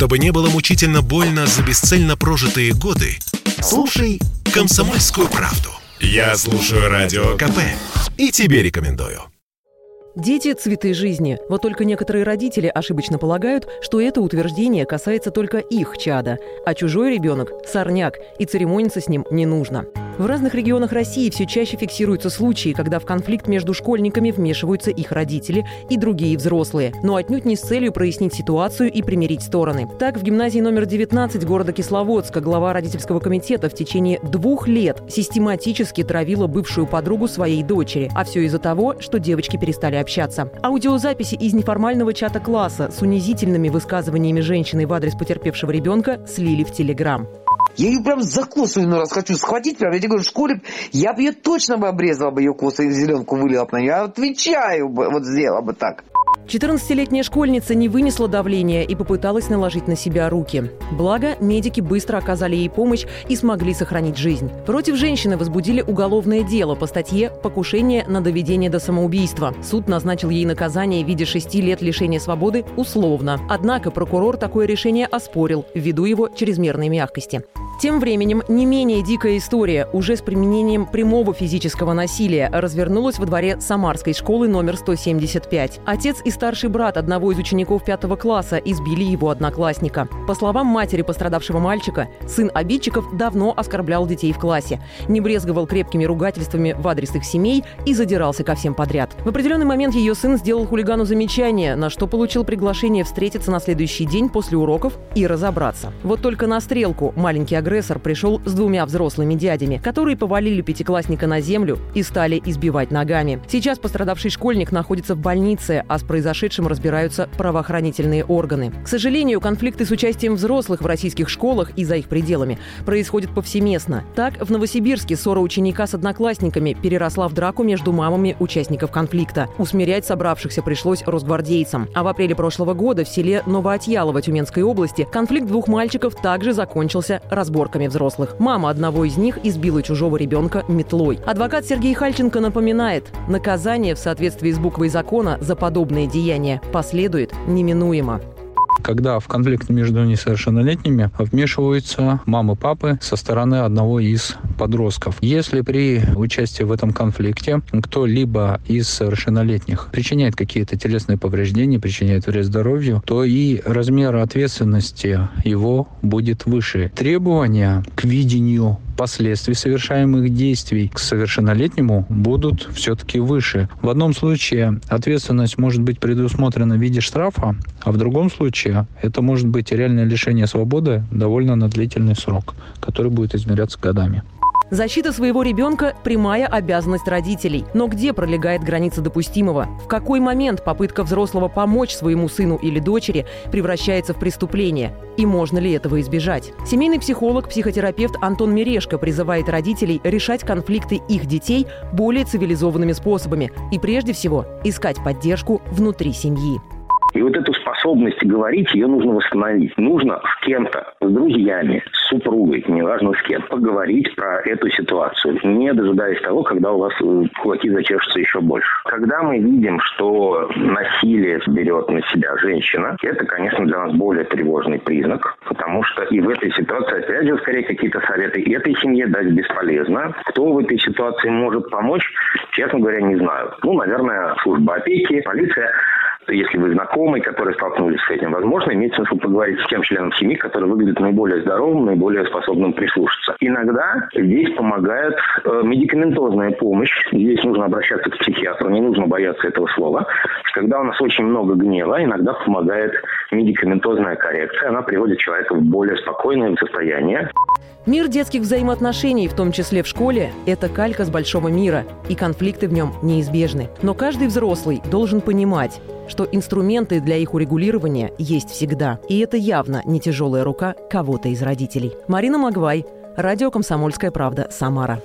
Чтобы не было мучительно больно за бесцельно прожитые годы, слушай «Комсомольскую правду». Я слушаю Радио КП и тебе рекомендую. Дети – цветы жизни. Вот только некоторые родители ошибочно полагают, что это утверждение касается только их чада, а чужой ребенок – сорняк, и церемониться с ним не нужно. В разных регионах России все чаще фиксируются случаи, когда в конфликт между школьниками вмешиваются их родители и другие взрослые, но отнюдь не с целью прояснить ситуацию и примирить стороны. Так, в гимназии номер 19 города Кисловодска глава родительского комитета в течение двух лет систематически травила бывшую подругу своей дочери, а все из-за того, что девочки перестали общаться. Аудиозаписи из неформального чата класса с унизительными высказываниями женщины в адрес потерпевшего ребенка слили в Телеграм. Я ее прям за косу иной раз хочу схватить. Прям, я тебе говорю, в школе я бы ее точно бы обрезала бы ее косу и зеленку вылила бы на нее. Я отвечаю, вот сделала бы так. 14-летняя школьница не вынесла давления и попыталась наложить на себя руки. Благо, медики быстро оказали ей помощь и смогли сохранить жизнь. Против женщины возбудили уголовное дело по статье «Покушение на доведение до самоубийства». Суд назначил ей наказание в виде шести лет лишения свободы условно. Однако прокурор такое решение оспорил ввиду его чрезмерной мягкости. Тем временем не менее дикая история уже с применением прямого физического насилия развернулась во дворе Самарской школы номер 175. Отец и старший брат одного из учеников пятого класса избили его одноклассника. По словам матери пострадавшего мальчика, сын обидчиков давно оскорблял детей в классе, не брезговал крепкими ругательствами в адрес их семей и задирался ко всем подряд. В определенный момент ее сын сделал хулигану замечание, на что получил приглашение встретиться на следующий день после уроков и разобраться. Вот только на стрелку маленький агрессор пришел с двумя взрослыми дядями, которые повалили пятиклассника на землю и стали избивать ногами. Сейчас пострадавший школьник находится в больнице, а с произошедшим разбираются правоохранительные органы. К сожалению, конфликты с участием взрослых в российских школах и за их пределами происходят повсеместно. Так, в Новосибирске ссора ученика с одноклассниками переросла в драку между мамами участников конфликта. Усмирять собравшихся пришлось росгвардейцам. А в апреле прошлого года в селе Новоотьялово Тюменской области конфликт двух мальчиков также закончился разборками взрослых. Мама одного из них избила чужого ребенка метлой. Адвокат Сергей Хальченко напоминает, наказание в соответствии с буквой закона за подобные деяния последует неминуемо когда в конфликт между несовершеннолетними вмешиваются мамы, папы со стороны одного из подростков. Если при участии в этом конфликте кто-либо из совершеннолетних причиняет какие-то телесные повреждения, причиняет вред здоровью, то и размер ответственности его будет выше. Требования к видению последствий совершаемых действий к совершеннолетнему будут все-таки выше. В одном случае ответственность может быть предусмотрена в виде штрафа, а в другом случае это может быть реальное лишение свободы довольно на длительный срок, который будет измеряться годами. Защита своего ребенка – прямая обязанность родителей. Но где пролегает граница допустимого? В какой момент попытка взрослого помочь своему сыну или дочери превращается в преступление? И можно ли этого избежать? Семейный психолог, психотерапевт Антон Мерешко призывает родителей решать конфликты их детей более цивилизованными способами и прежде всего искать поддержку внутри семьи. И вот эту способность говорить, ее нужно восстановить. Нужно с кем-то, с друзьями, с супругой, неважно с кем, поговорить про эту ситуацию, не дожидаясь того, когда у вас э, кулаки зачешутся еще больше. Когда мы видим, что насилие берет на себя женщина, это, конечно, для нас более тревожный признак, потому что и в этой ситуации, опять же, скорее какие-то советы этой семье дать бесполезно. Кто в этой ситуации может помочь, честно говоря, не знаю. Ну, наверное, служба опеки, полиция если вы знакомый, которые столкнулись с этим, возможно, имеет смысл поговорить с тем членом семьи, который выглядит наиболее здоровым, наиболее способным прислушаться. Иногда здесь помогает э, медикаментозная помощь. Здесь нужно обращаться к психиатру, не нужно бояться этого слова. Когда у нас очень много гнева, иногда помогает медикаментозная коррекция. Она приводит человека в более спокойное состояние. Мир детских взаимоотношений, в том числе в школе, это калька с большого мира, и конфликты в нем неизбежны. Но каждый взрослый должен понимать, что инструменты для их урегулирования есть всегда. И это явно не тяжелая рука кого-то из родителей. Марина Магвай, Радио «Комсомольская правда», Самара.